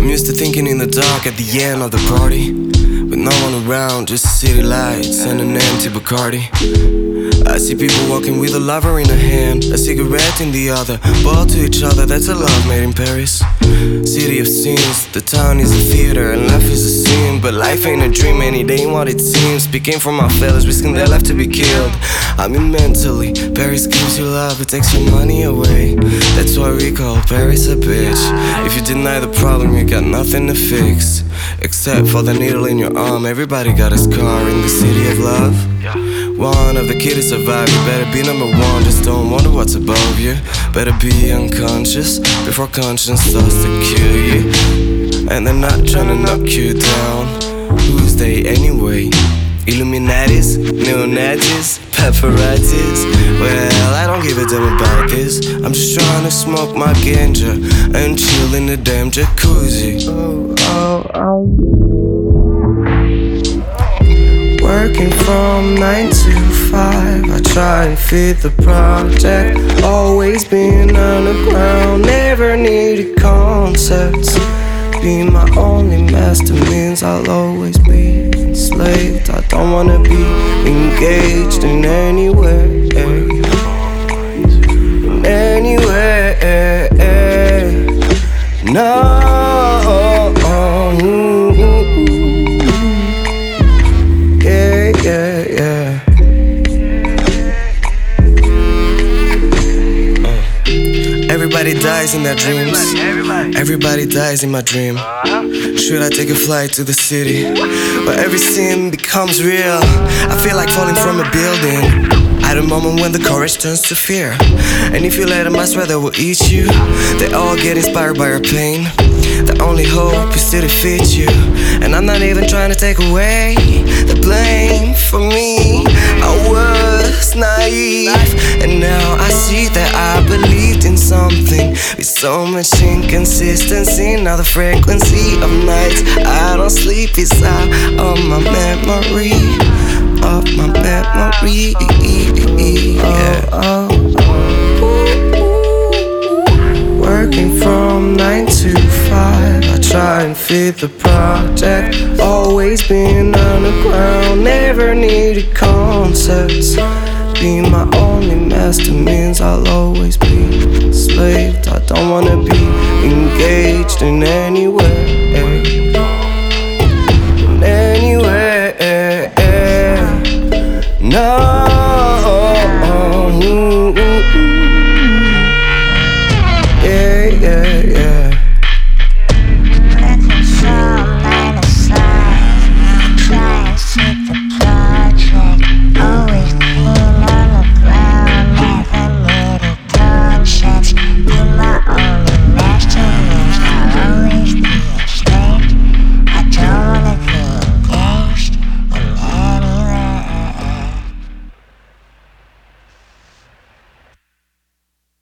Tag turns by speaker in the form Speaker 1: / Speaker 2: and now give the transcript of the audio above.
Speaker 1: I'm used to thinking in the dark at the end of the party. With no one around, just city lights and an empty Bacardi. I see people walking with a lover in a hand, a cigarette in the other, ball to each other. That's a love made in Paris. City of scenes, the town is a theater and life is a scene. But life ain't a dream, any day ain't what it seems. Speaking for my fellas, risking their life to be killed. I mean, mentally, Paris gives you love, it takes your money away. That's why we call Paris a bitch. If you deny the problem, you got nothing to fix. Except for the needle in your arm, everybody got a scar in the city of love. One of the kids to survive, you better be number one. Just don't wonder what's above you. Better be unconscious before conscience starts to kill you. And they're not trying to knock you down. Who's they anyway? Illuminatis, neo-Nazis, paparazzis. Well, I don't give a damn about this. I'm just trying to smoke my ganja and chill in the damn jacuzzi. Oh, oh, oh. Working from 9 to 5 I try and fit the project Always been underground Never needed concepts Being my only master means I'll always be enslaved. I don't wanna be engaged in any Everybody dies in their dreams. Everybody dies in my dream. Uh-huh. Should I take a flight to the city where every scene becomes real? I feel like falling from a building. At a moment when the courage turns to fear. And if you let them, I swear they will eat you. They all get inspired by our pain. The only hope is to defeat you. And I'm not even trying to take away the blame with so much inconsistency. Now the frequency of nights I don't sleep is out of my memory. Of my memory. Yeah. Oh, oh. Working from 9 to 5 I try and fit the project Always been underground Never needed concepts Being my only master